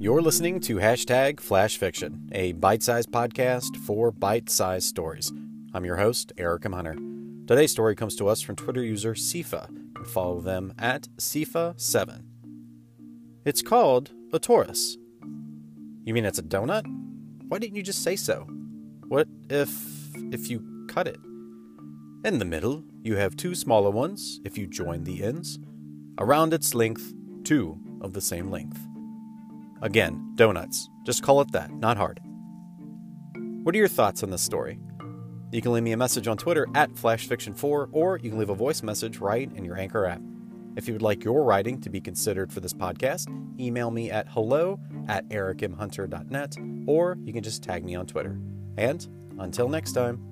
You're listening to hashtag Flash Fiction, a bite sized podcast for bite sized stories. I'm your host, Eric. Hunter. Today's story comes to us from Twitter user Sifa. and follow them at Sifa7. It's called a torus. You mean it's a donut? Why didn't you just say so? What if if you cut it? In the middle, you have two smaller ones if you join the ends. Around its length, two of the same length. Again, donuts. Just call it that, not hard. What are your thoughts on this story? You can leave me a message on Twitter at FlashFiction4, or you can leave a voice message right in your Anchor app. If you would like your writing to be considered for this podcast, email me at hello at ericmhunter.net, or you can just tag me on Twitter. And until next time.